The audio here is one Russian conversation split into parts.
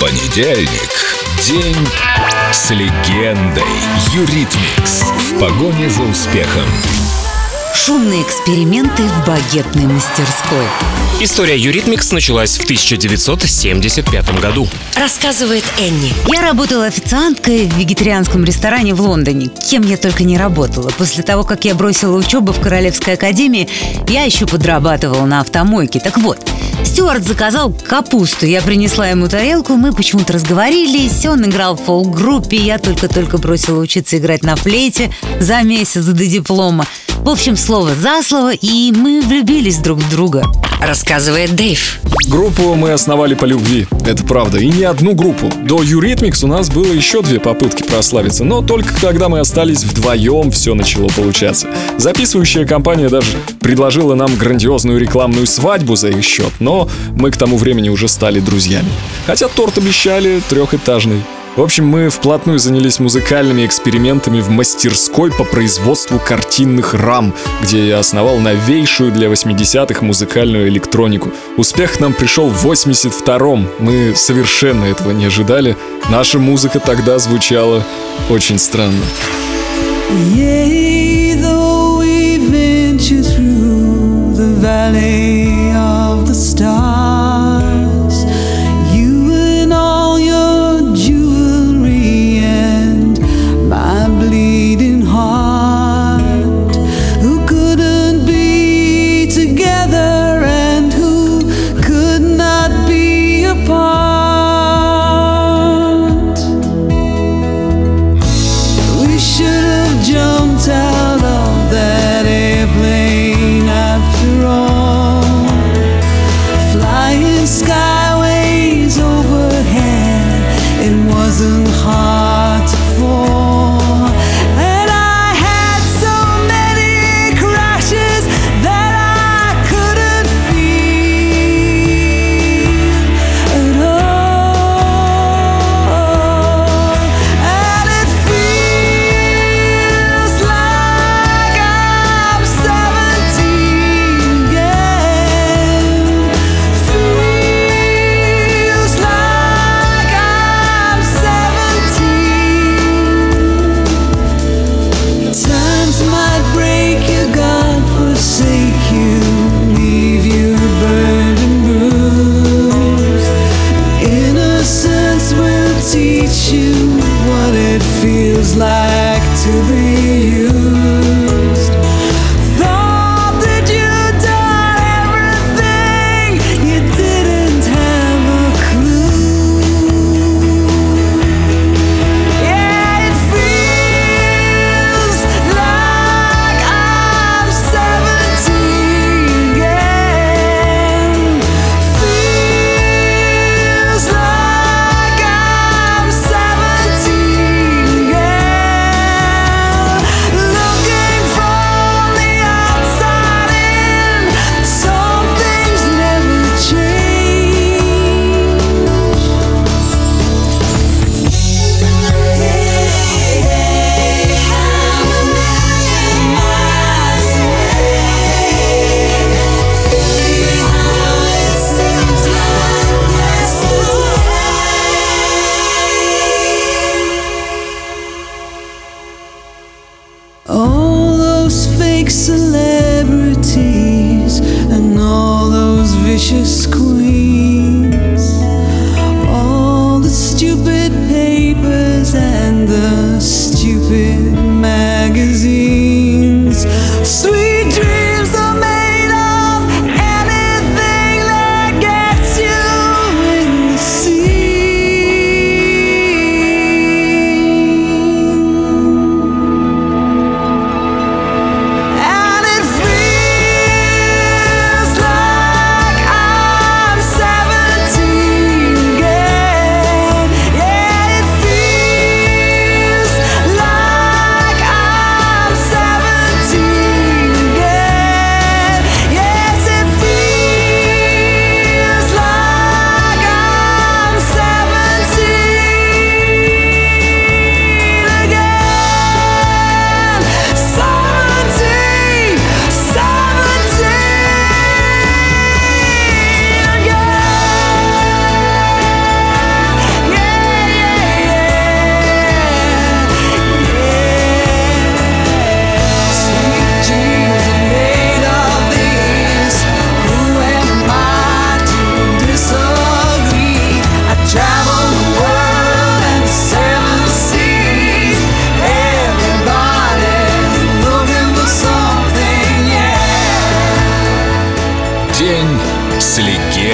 Понедельник. День с легендой. Eurythmics. В погоне за успехом. Шумные эксперименты в багетной мастерской. История Eurythmics началась в 1975 году. Рассказывает Энни. Я работала официанткой в вегетарианском ресторане в Лондоне. Кем я только не работала. После того, как я бросила учебу в Королевской академии, я еще подрабатывала на автомойке. Так вот, Стюарт заказал капусту. Я принесла ему тарелку, мы почему-то разговорились. Он играл в фолк-группе, я только-только бросила учиться играть на флейте за месяц до диплома. В общем, слово за слово, и мы влюбились друг в друга. Рассказывает Дэйв. Группу мы основали по любви, это правда, и не одну группу. До Eurythmics у нас было еще две попытки прославиться, но только когда мы остались вдвоем, все начало получаться. Записывающая компания даже предложила нам грандиозную рекламную свадьбу за их счет, но мы к тому времени уже стали друзьями. Хотя торт обещали трехэтажный. В общем, мы вплотную занялись музыкальными экспериментами в мастерской по производству картинных рам, где я основал новейшую для 80-х музыкальную электронику. Успех нам пришел в 82-м. Мы совершенно этого не ожидали. Наша музыка тогда звучала очень странно. Valley of the stars, sky. She's queen.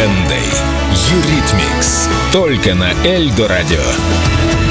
Легендой. Юритмикс. Только на Эльдо Радио.